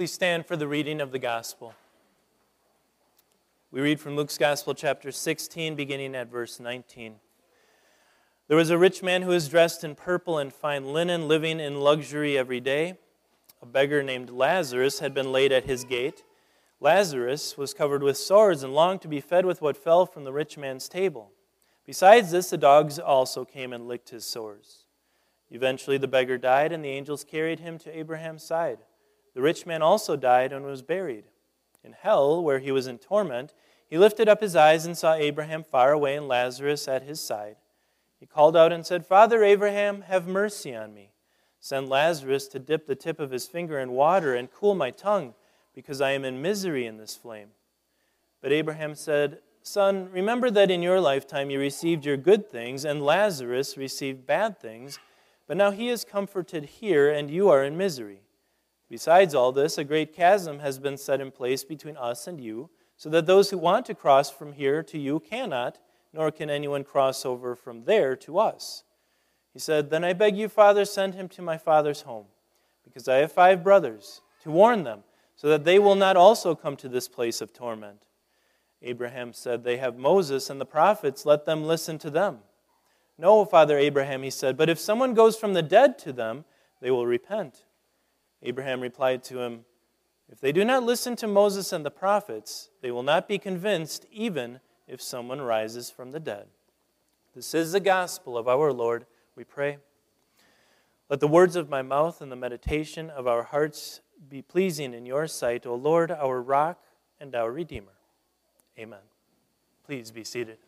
Please stand for the reading of the gospel. We read from Luke's Gospel, chapter 16, beginning at verse 19. There was a rich man who was dressed in purple and fine linen, living in luxury every day. A beggar named Lazarus had been laid at his gate. Lazarus was covered with sores and longed to be fed with what fell from the rich man's table. Besides this, the dogs also came and licked his sores. Eventually, the beggar died, and the angels carried him to Abraham's side. The rich man also died and was buried. In hell, where he was in torment, he lifted up his eyes and saw Abraham far away and Lazarus at his side. He called out and said, Father Abraham, have mercy on me. Send Lazarus to dip the tip of his finger in water and cool my tongue, because I am in misery in this flame. But Abraham said, Son, remember that in your lifetime you received your good things, and Lazarus received bad things, but now he is comforted here, and you are in misery. Besides all this, a great chasm has been set in place between us and you, so that those who want to cross from here to you cannot, nor can anyone cross over from there to us. He said, Then I beg you, Father, send him to my father's home, because I have five brothers, to warn them, so that they will not also come to this place of torment. Abraham said, They have Moses and the prophets, let them listen to them. No, Father Abraham, he said, but if someone goes from the dead to them, they will repent. Abraham replied to him, If they do not listen to Moses and the prophets, they will not be convinced, even if someone rises from the dead. This is the gospel of our Lord, we pray. Let the words of my mouth and the meditation of our hearts be pleasing in your sight, O Lord, our rock and our Redeemer. Amen. Please be seated.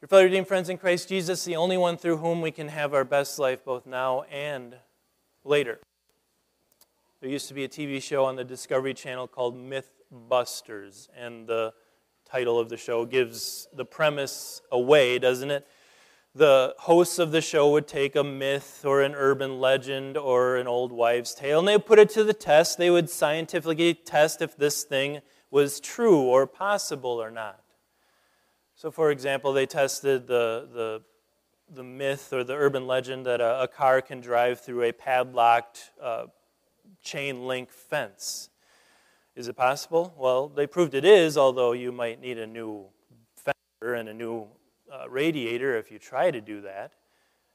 Your fellow redeemed friends in Christ Jesus, the only one through whom we can have our best life both now and later. There used to be a TV show on the Discovery Channel called Mythbusters, and the title of the show gives the premise away, doesn't it? The hosts of the show would take a myth or an urban legend or an old wives' tale and they would put it to the test. They would scientifically test if this thing was true or possible or not. So, for example, they tested the, the, the myth or the urban legend that a, a car can drive through a padlocked uh, chain link fence. Is it possible? Well, they proved it is, although you might need a new fender and a new uh, radiator if you try to do that.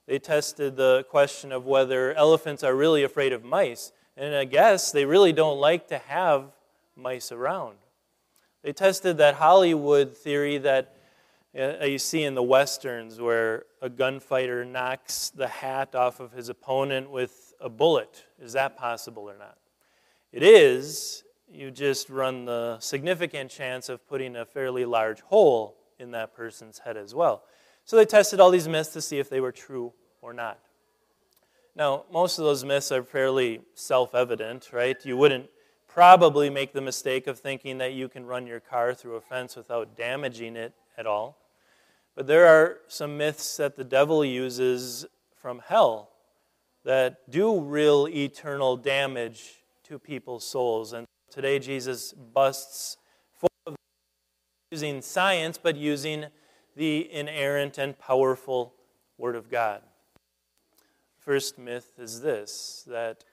They tested the question of whether elephants are really afraid of mice, and I guess they really don't like to have mice around. They tested that Hollywood theory that Uh, you see in the westerns where a gunfighter knocks the hat off of his opponent with a bullet. Is that possible or not? It is. You just run the significant chance of putting a fairly large hole in that person's head as well. So they tested all these myths to see if they were true or not. Now, most of those myths are fairly self evident, right? You wouldn't probably make the mistake of thinking that you can run your car through a fence without damaging it at all. But there are some myths that the devil uses from hell that do real eternal damage to people's souls. And today Jesus busts four of using science, but using the inerrant and powerful Word of God. First myth is this that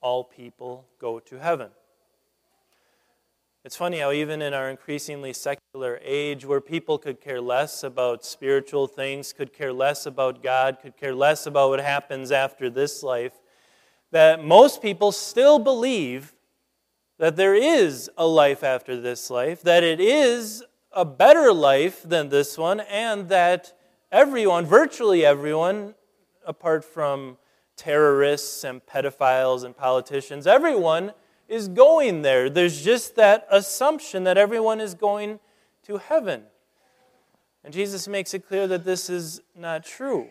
all people go to heaven. It's funny how, even in our increasingly secular age, where people could care less about spiritual things, could care less about God, could care less about what happens after this life, that most people still believe that there is a life after this life, that it is a better life than this one, and that everyone, virtually everyone, apart from terrorists and pedophiles and politicians, everyone is going there. There's just that assumption that everyone is going to heaven. And Jesus makes it clear that this is not true,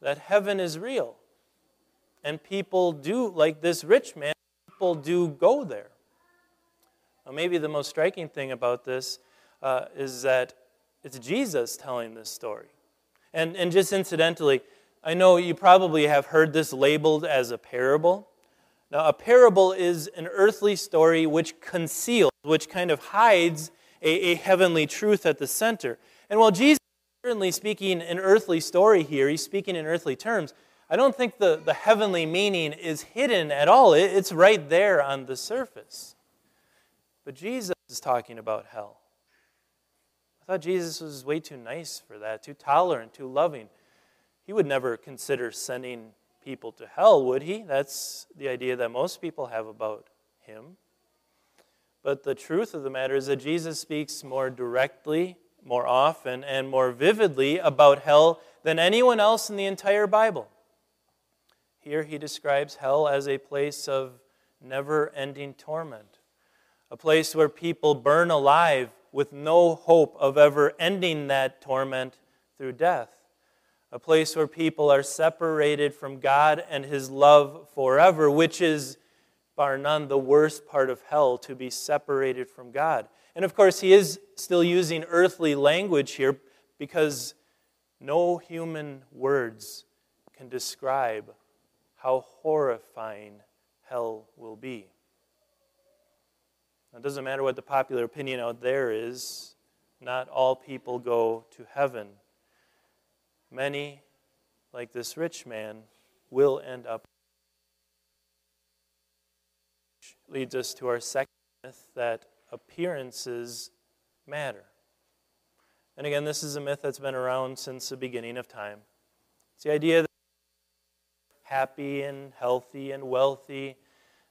that heaven is real. And people do, like this rich man, people do go there. Now, maybe the most striking thing about this uh, is that it's Jesus telling this story. And, and just incidentally, I know you probably have heard this labeled as a parable. Now, a parable is an earthly story which conceals, which kind of hides a, a heavenly truth at the center. And while Jesus is certainly speaking an earthly story here, he's speaking in earthly terms, I don't think the, the heavenly meaning is hidden at all. It, it's right there on the surface. But Jesus is talking about hell. I thought Jesus was way too nice for that, too tolerant, too loving. He would never consider sending people to hell, would he? That's the idea that most people have about him. But the truth of the matter is that Jesus speaks more directly, more often, and more vividly about hell than anyone else in the entire Bible. Here he describes hell as a place of never ending torment, a place where people burn alive with no hope of ever ending that torment through death, a place where people are separated from God and his love forever, which is bar none, the worst part of hell to be separated from God. And of course, he is still using earthly language here because no human words can describe how horrifying hell will be. It doesn't matter what the popular opinion out there is, not all people go to heaven. Many, like this rich man, will end up Which leads us to our second myth that appearances matter. And again, this is a myth that's been around since the beginning of time. It's the idea that happy and healthy and wealthy,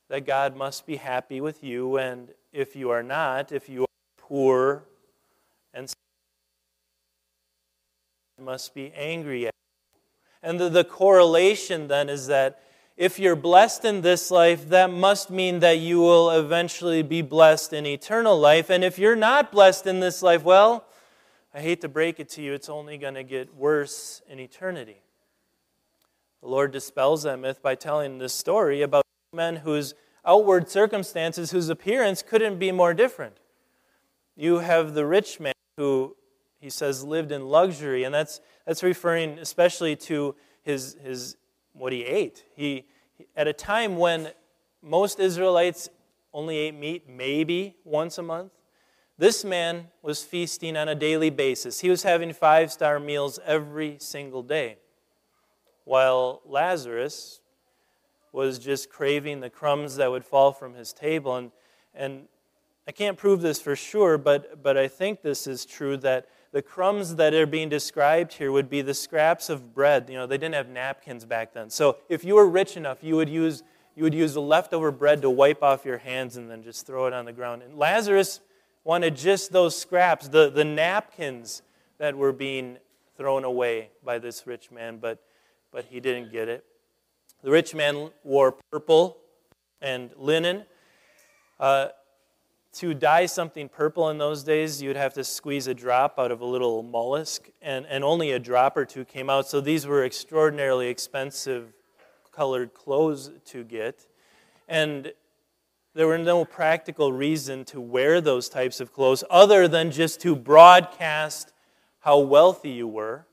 that God must be happy with you, and if you are not, if you are poor and must be angry at. And the, the correlation then is that if you're blessed in this life, that must mean that you will eventually be blessed in eternal life. And if you're not blessed in this life, well, I hate to break it to you, it's only going to get worse in eternity. The Lord dispels that myth by telling this story about men whose outward circumstances, whose appearance couldn't be more different. You have the rich man who, he says, lived in luxury, and that's, that's referring especially to his, his what he ate. He, at a time when most Israelites only ate meat maybe once a month, this man was feasting on a daily basis. He was having five star meals every single day, while Lazarus was just craving the crumbs that would fall from his table. And, and I can't prove this for sure, but, but I think this is true that the crumbs that are being described here would be the scraps of bread. You know, they didn't have napkins back then. So if you were rich enough, you would use, you would use the leftover bread to wipe off your hands and then just throw it on the ground. And Lazarus wanted just those scraps, the, the napkins that were being thrown away by this rich man, but, but he didn't get it. The rich man wore purple and linen. Uh, to dye something purple in those days, you'd have to squeeze a drop out of a little mollusk, and, and only a drop or two came out. So these were extraordinarily expensive colored clothes to get. And there were no practical reason to wear those types of clothes other than just to broadcast how wealthy you were.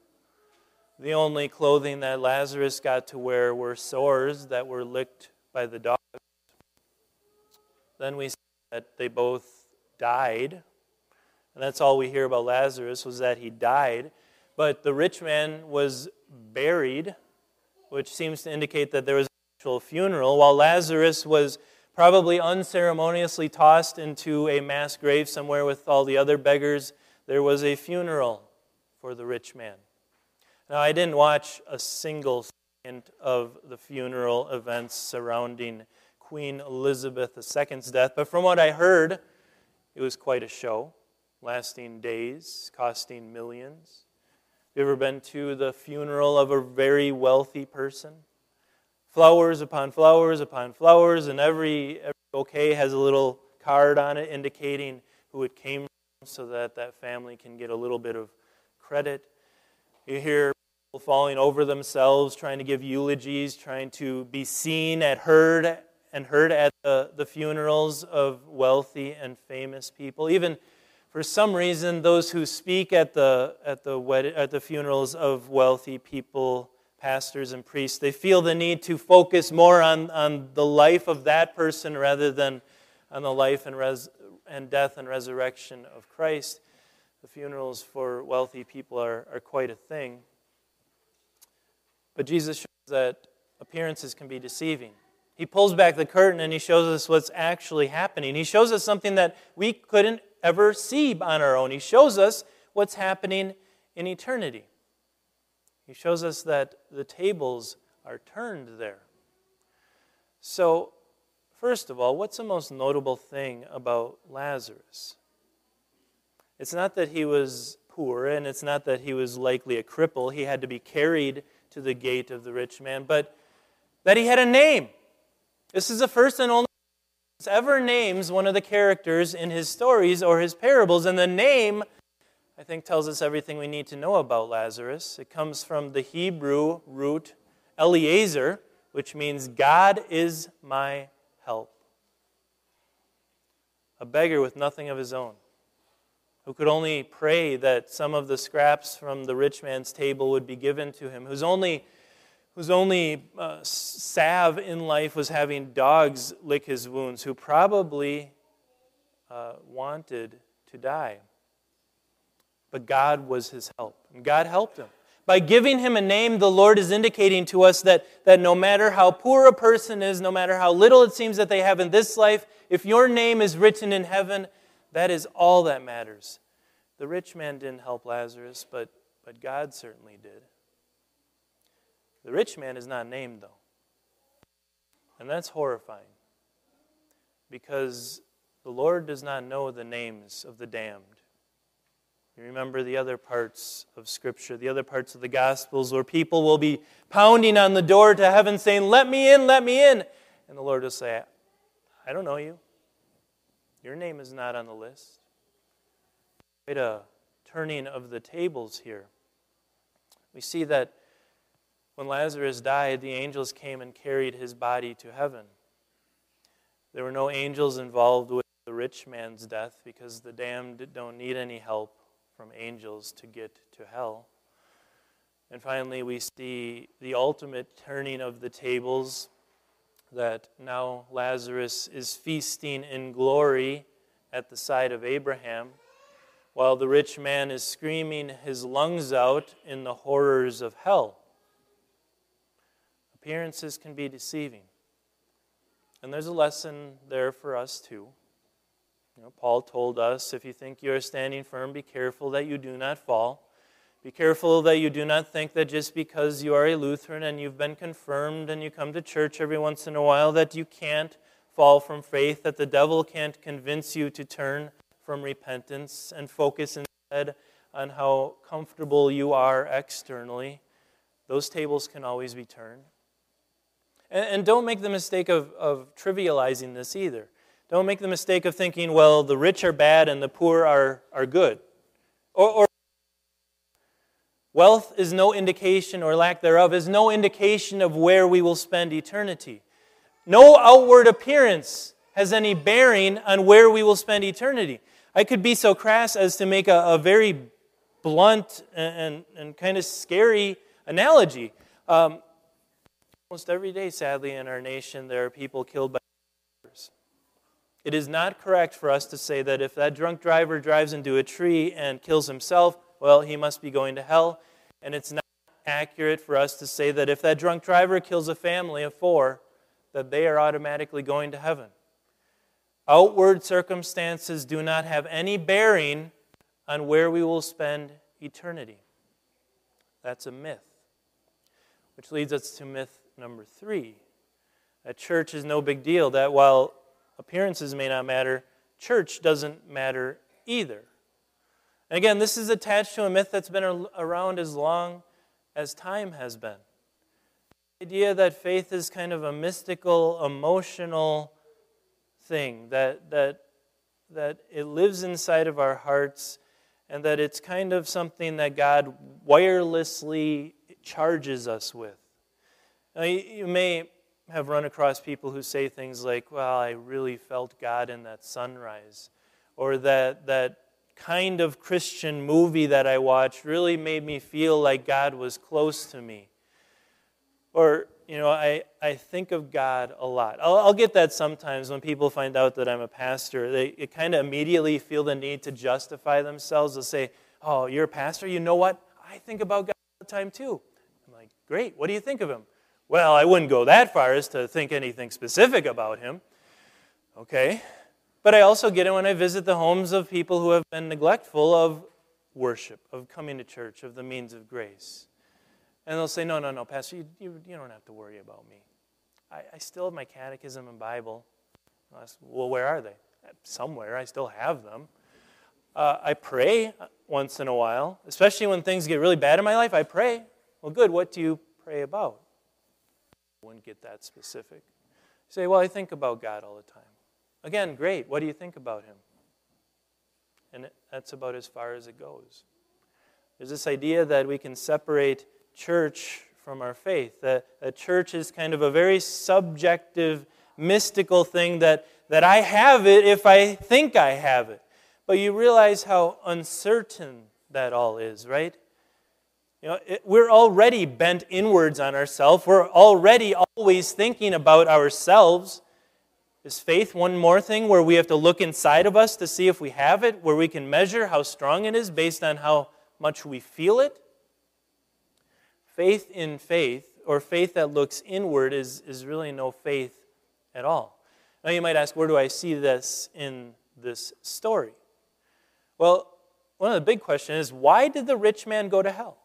The only clothing that Lazarus got to wear were sores that were licked by the dogs. Then we that they both died. And that's all we hear about Lazarus was that he died. But the rich man was buried, which seems to indicate that there was an actual funeral, while Lazarus was probably unceremoniously tossed into a mass grave somewhere with all the other beggars. There was a funeral for the rich man. Now, I didn't watch a single second of the funeral events surrounding Queen Elizabeth II's death, but from what I heard, it was quite a show, lasting days, costing millions. Have you ever been to the funeral of a very wealthy person? Flowers upon flowers upon flowers, and every, every bouquet has a little card on it indicating who it came from so that that family can get a little bit of credit. You hear people falling over themselves, trying to give eulogies, trying to be seen and heard and heard at the, the funerals of wealthy and famous people. Even for some reason, those who speak at the, at the, wed- at the funerals of wealthy people, pastors and priests, they feel the need to focus more on, on the life of that person rather than on the life and, res- and death and resurrection of Christ. The funerals for wealthy people are, are quite a thing. But Jesus shows that appearances can be deceiving. He pulls back the curtain and he shows us what's actually happening. He shows us something that we couldn't ever see on our own. He shows us what's happening in eternity. He shows us that the tables are turned there. So, first of all, what's the most notable thing about Lazarus? It's not that he was poor, and it's not that he was likely a cripple. He had to be carried to the gate of the rich man, but that he had a name. This is the first and only ever names one of the characters in his stories or his parables, and the name, I think, tells us everything we need to know about Lazarus. It comes from the Hebrew root Eliezer, which means God is my help. A beggar with nothing of his own, who could only pray that some of the scraps from the rich man's table would be given to him, whose only, whose only uh, salve in life was having dogs lick his wounds, who probably uh, wanted to die. But God was his help, and God helped him. By giving him a name, the Lord is indicating to us that, that no matter how poor a person is, no matter how little it seems that they have in this life, if your name is written in heaven, that is all that matters. The rich man didn't help Lazarus, but, but God certainly did. The rich man is not named, though. And that's horrifying because the Lord does not know the names of the damned. You remember the other parts of Scripture, the other parts of the Gospels, where people will be pounding on the door to heaven saying, Let me in, let me in. And the Lord will say, I don't know you. Your name is not on the list. Quite a turning of the tables here. We see that when Lazarus died, the angels came and carried his body to heaven. There were no angels involved with the rich man's death because the damned don't need any help from angels to get to hell. And finally, we see the ultimate turning of the tables that now Lazarus is feasting in glory at the side of Abraham, while the rich man is screaming his lungs out in the horrors of hell. Appearances can be deceiving. And there's a lesson there for us too. You know, Paul told us if you think you are standing firm, be careful that you do not fall. Be careful that you do not think that just because you are a Lutheran and you've been confirmed and you come to church every once in a while that you can't fall from faith, that the devil can't convince you to turn from repentance and focus instead on how comfortable you are externally. Those tables can always be turned. And, and don't make the mistake of, of trivializing this either. Don't make the mistake of thinking, well, the rich are bad and the poor are, are good. Or, or wealth is no indication, or lack thereof, is no indication of where we will spend eternity. No outward appearance has any bearing on where we will spend eternity. I could be so crass as to make a, a very blunt and, and, and, kind of scary analogy. Um, almost every day, sadly, in our nation, there are people killed by drivers. it is not correct for us to say that if that drunk driver drives into a tree and kills himself, well, he must be going to hell. And it's not accurate for us to say that if that drunk driver kills a family of four, that they are automatically going to heaven. Outward circumstances do not have any bearing on where we will spend eternity. That's a myth. Which leads us to myth number three. That church is no big deal. That while appearances may not matter, church doesn't matter either. And again, this is attached to a myth that's been around as long as time has been. The idea that faith is kind of a mystical, emotional thing, that, that, that it lives inside of our hearts, and that it's kind of something that God wirelessly charges us with. Now, you may have run across people who say things like, Well, I really felt God in that sunrise, or that, that kind of Christian movie that I watched really made me feel like God was close to me. Or, you know, I, I think of God a lot. I'll, I'll get that sometimes when people find out that I'm a pastor. They kind of immediately feel the need to justify themselves. They'll say, Oh, you're a pastor? You know what? I think about God all the time too. I'm like, Great. What do you think of him? Well, I wouldn't go that far as to think anything specific about him. Okay? But I also get it when I visit the homes of people who have been neglectful of worship, of coming to church, of the means of grace. And they'll say, No, no, no, Pastor, you, you, you don't have to worry about me. I, I still have my catechism and Bible. Well, where are they? Somewhere. I still have them. Uh, I pray once in a while, especially when things get really bad in my life. I pray. Well, good. What do you pray about? Wouldn't get that specific. You say, Well, I think about God all the time. Again, great. What do you think about Him? And that's about as far as it goes. There's this idea that we can separate church from our faith, that, that church is kind of a very subjective, mystical thing that, that I have it if I think I have it. But you realize how uncertain that all is, right? You know, it, we're already bent inwards on ourselves. We're already always thinking about ourselves. Is faith one more thing where we have to look inside of us to see if we have it, where we can measure how strong it is based on how much we feel it? Faith in faith, or faith that looks inward, is, is really no faith at all. Now you might ask, where do I see this in this story? Well, one of the big questions is why did the rich man go to hell?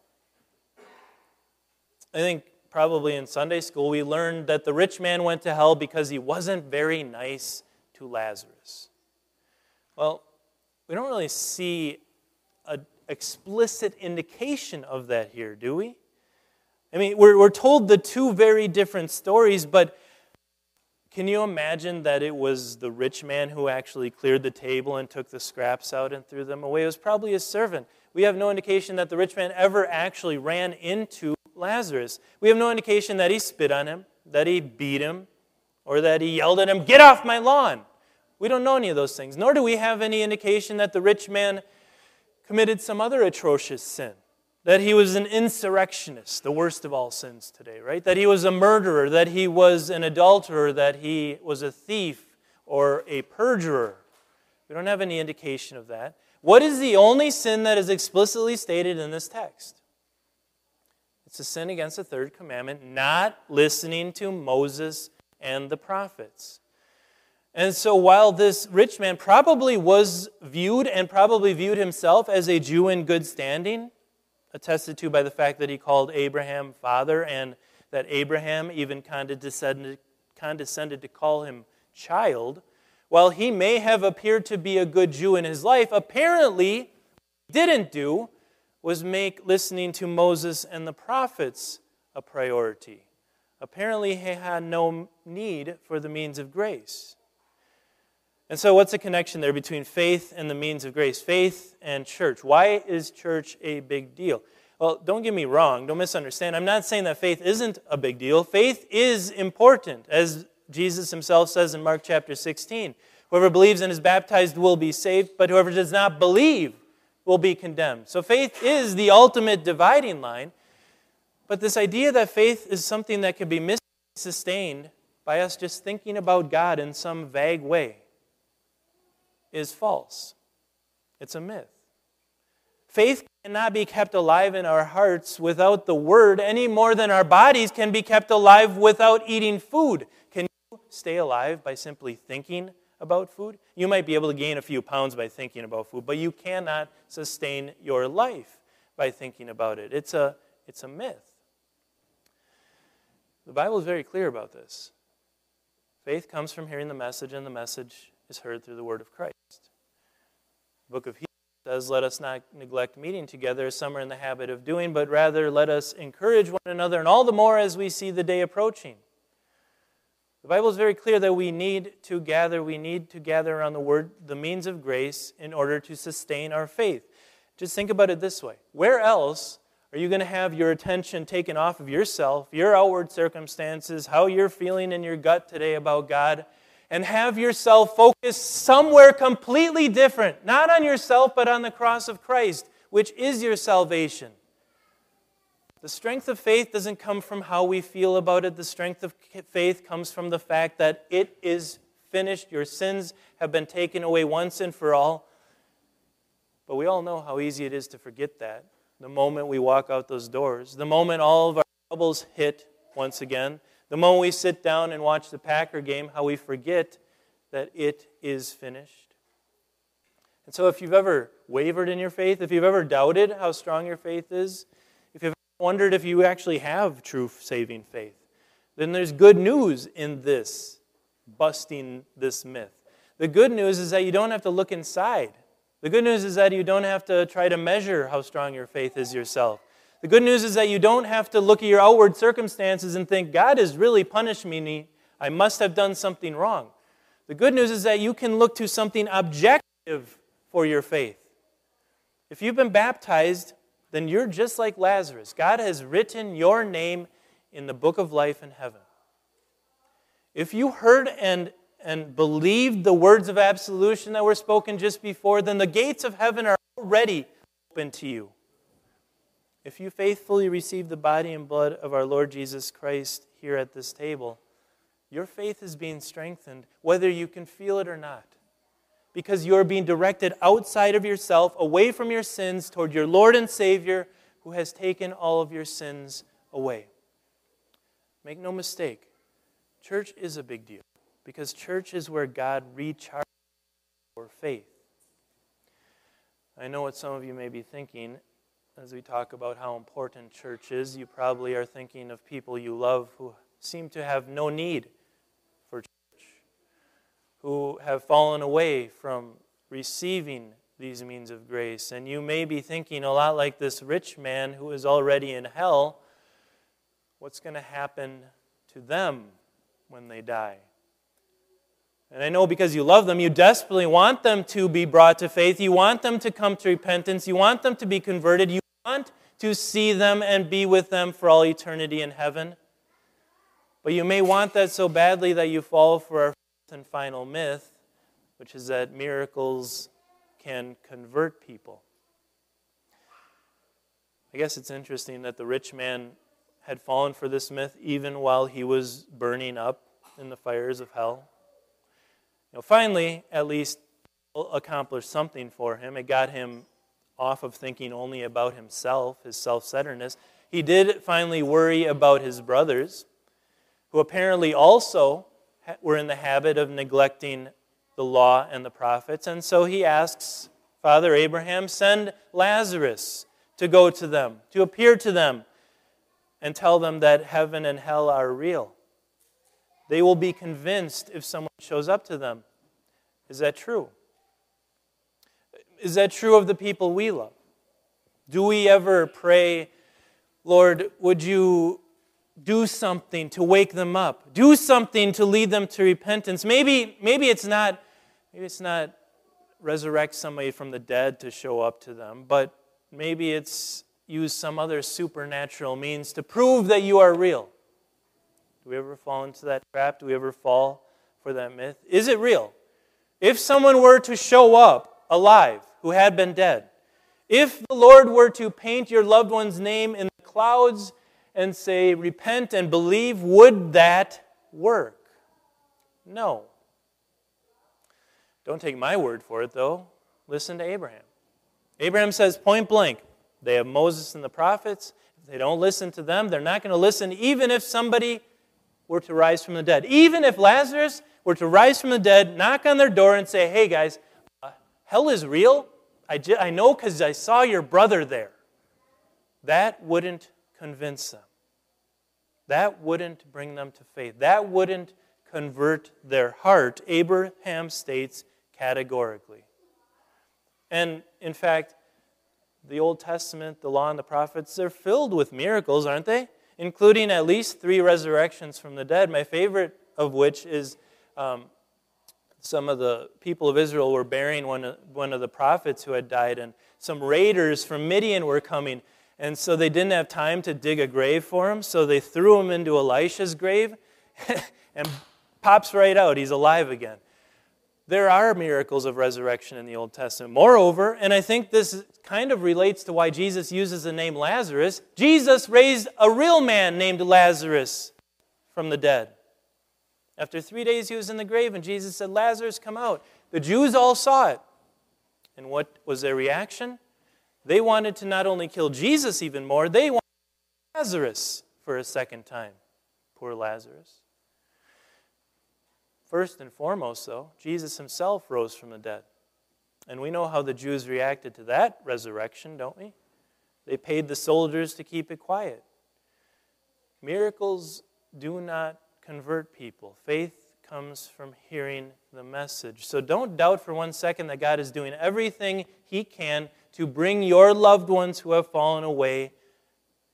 I think probably in Sunday school, we learned that the rich man went to hell because he wasn't very nice to Lazarus. Well, we don't really see an explicit indication of that here, do we? I mean, we're, we're told the two very different stories, but can you imagine that it was the rich man who actually cleared the table and took the scraps out and threw them away? It was probably his servant. We have no indication that the rich man ever actually ran into Lazarus. We have no indication that he spit on him, that he beat him, or that he yelled at him, Get off my lawn! We don't know any of those things, nor do we have any indication that the rich man committed some other atrocious sin. That he was an insurrectionist, the worst of all sins today, right? That he was a murderer, that he was an adulterer, that he was a thief or a perjurer. We don't have any indication of that. What is the only sin that is explicitly stated in this text? It's a sin against the third commandment, not listening to Moses and the prophets. And so, while this rich man probably was viewed and probably viewed himself as a Jew in good standing, attested to by the fact that he called Abraham father and that Abraham even condescended, condescended to call him child, while he may have appeared to be a good Jew in his life, apparently didn't do was make listening to Moses and the prophets a priority. Apparently, he had no need for the means of grace. And so, what's the connection there between faith and the means of grace? Faith and church. Why is church a big deal? Well, don't get me wrong, don't misunderstand. I'm not saying that faith isn't a big deal. Faith is important, as Jesus himself says in Mark chapter 16. Whoever believes and is baptized will be saved, but whoever does not believe will be condemned. So faith is the ultimate dividing line. But this idea that faith is something that can be sustained by us just thinking about God in some vague way is false. It's a myth. Faith cannot be kept alive in our hearts without the Word any more than our bodies can be kept alive without eating food. Can you stay alive by simply thinking about food. You might be able to gain a few pounds by thinking about food, but you cannot sustain your life by thinking about it. It's a, it's a myth. The Bible is very clear about this. Faith comes from hearing the message, and the message is heard through the word of Christ. The book of Hebrews says, Let us not neglect meeting together as some are in the habit of doing, but rather let us encourage one another, and all the more as we see the day approaching. The Bible is very clear that we need to gather, we need to gather around the word, the means of grace, in order to sustain our faith. Just think about it this way where else are you going to have your attention taken off of yourself, your outward circumstances, how you're feeling in your gut today about God, and have yourself focused somewhere completely different? Not on yourself, but on the cross of Christ, which is your salvation. The strength of faith doesn't come from how we feel about it. The strength of faith comes from the fact that it is finished. Your sins have been taken away once and for all. But we all know how easy it is to forget that the moment we walk out those doors, the moment all of our troubles hit once again. The moment we sit down and watch the Packer game, how we forget that it is finished. And so, if you've ever wavered in your faith, if you've ever doubted how strong your faith is, wondered if you actually have true saving faith, then there's good news in this, busting this myth. The good news is that you don't have to look inside. The good news is that you don't have to try to measure how strong your faith is yourself. The good news is that you don't have to look at your outward circumstances and think, God has really punished me. I must have done something wrong. The good news is that you can look to something objective for your faith. If you've been baptized, then you're just like Lazarus. God has written your name in the book of life in heaven. If you heard and, and believed the words of absolution that were spoken just before, then the gates of heaven are already open to you. If you faithfully receive the body and blood of our Lord Jesus Christ here at this table, your faith is being strengthened, whether you can feel it or not because you are being directed outside of yourself, away from your sins, toward your Lord and Savior who has taken all of your sins away. Make no mistake, church is a big deal because church is where God recharges our faith. I know what some of you may be thinking as we talk about how important church is. You probably are thinking of people you love who seem to have no need who have fallen away from receiving these means of grace. And you may be thinking a lot like this rich man who is already in hell what's going to happen to them when they die? And I know because you love them, you desperately want them to be brought to faith. You want them to come to repentance. You want them to be converted. You want to see them and be with them for all eternity in heaven. But you may want that so badly that you fall for and final myth, which is that miracles can convert people. I guess it's interesting that the rich man had fallen for this myth even while he was burning up in the fires of hell. You know, finally, at least, accomplished something for him. It got him off of thinking only about himself, his self centeredness. He did finally worry about his brothers, who apparently also were in the habit of neglecting the law and the prophets. And so he asks Father Abraham, send Lazarus to go to them, to appear to them, and tell them that heaven and hell are real. They will be convinced if someone shows up to them. Is that true? Is that true of the people we love? Do we ever pray, Lord, would you do something to wake them up do something to lead them to repentance. Maybe maybe it's not maybe it's not resurrect somebody from the dead to show up to them but maybe it's use some other supernatural means to prove that you are real. Do we ever fall into that trap? Do we ever fall for that myth? Is it real? If someone were to show up alive who had been dead if the lord were to paint your loved one's name in the clouds and say, repent and believe, would that work? No. Don't take my word for it, though. Listen to Abraham. Abraham says point blank they have Moses and the prophets. If they don't listen to them, they're not going to listen, even if somebody were to rise from the dead. Even if Lazarus were to rise from the dead, knock on their door, and say, hey guys, uh, hell is real. I, j- I know because I saw your brother there. That wouldn't convince them. That wouldn't bring them to faith. That wouldn't convert their heart, Abraham states categorically. And in fact, the Old Testament, the law, and the prophets, they're filled with miracles, aren't they? Including at least three resurrections from the dead, my favorite of which is um, some of the people of Israel were burying one of, one of the prophets who had died, and some raiders from Midian were coming and so they didn't have time to dig a grave for him, so they threw him into Elisha's grave and pops right out. He's alive again. There are miracles of resurrection in the Old Testament. Moreover, and I think this kind of relates to why Jesus uses the name Lazarus, Jesus raised a real man named Lazarus from the dead. After three days, he was in the grave, and Jesus said, Lazarus, come out. The Jews all saw it. And what was their reaction? They wanted to not only kill Jesus even more, they wanted Lazarus for a second time. poor Lazarus. First and foremost, though, Jesus himself rose from the dead. And we know how the Jews reacted to that resurrection, don't we? They paid the soldiers to keep it quiet. Miracles do not convert people. Faith comes from hearing the message. So don't doubt for one second that God is doing everything He can to bring your loved ones who have fallen away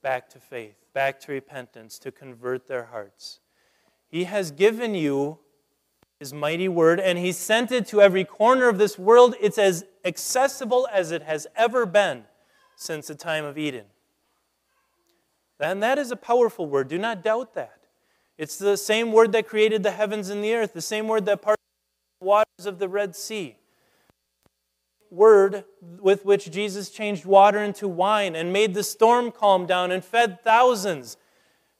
back to faith, back to repentance, to convert their hearts. He has given you His mighty word, and He sent it to every corner of this world. It's as accessible as it has ever been since the time of Eden. And that is a powerful word. Do not doubt that. It's the same word that created the heavens and the earth, the same word that parted the waters of the Red Sea. Word with which Jesus changed water into wine and made the storm calm down and fed thousands.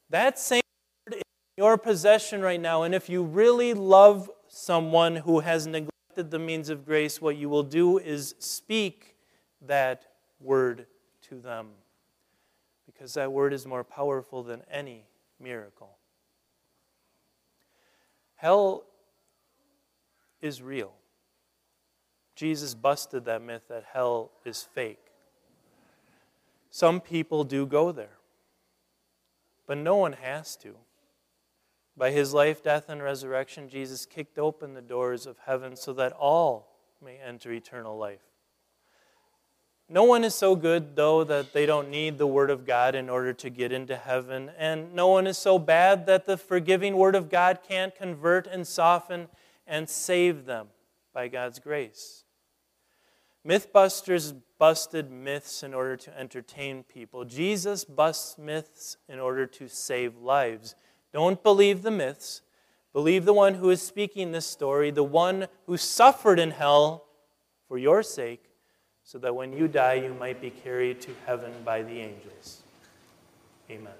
That same word is in your possession right now. And if you really love someone who has neglected the means of grace, what you will do is speak that word to them. Because that word is more powerful than any miracle. Hell is real. Jesus busted that myth that hell is fake. Some people do go there, but no one has to. By his life, death, and resurrection, Jesus kicked open the doors of heaven so that all may enter eternal life. No one is so good, though, that they don't need the Word of God in order to get into heaven. And no one is so bad that the forgiving Word of God can't convert and soften and save them by God's grace. Mythbusters busted myths in order to entertain people. Jesus busts myths in order to save lives. Don't believe the myths. Believe the one who is speaking this story, the one who suffered in hell for your sake so that when you die, you might be carried to heaven by the angels. Amen.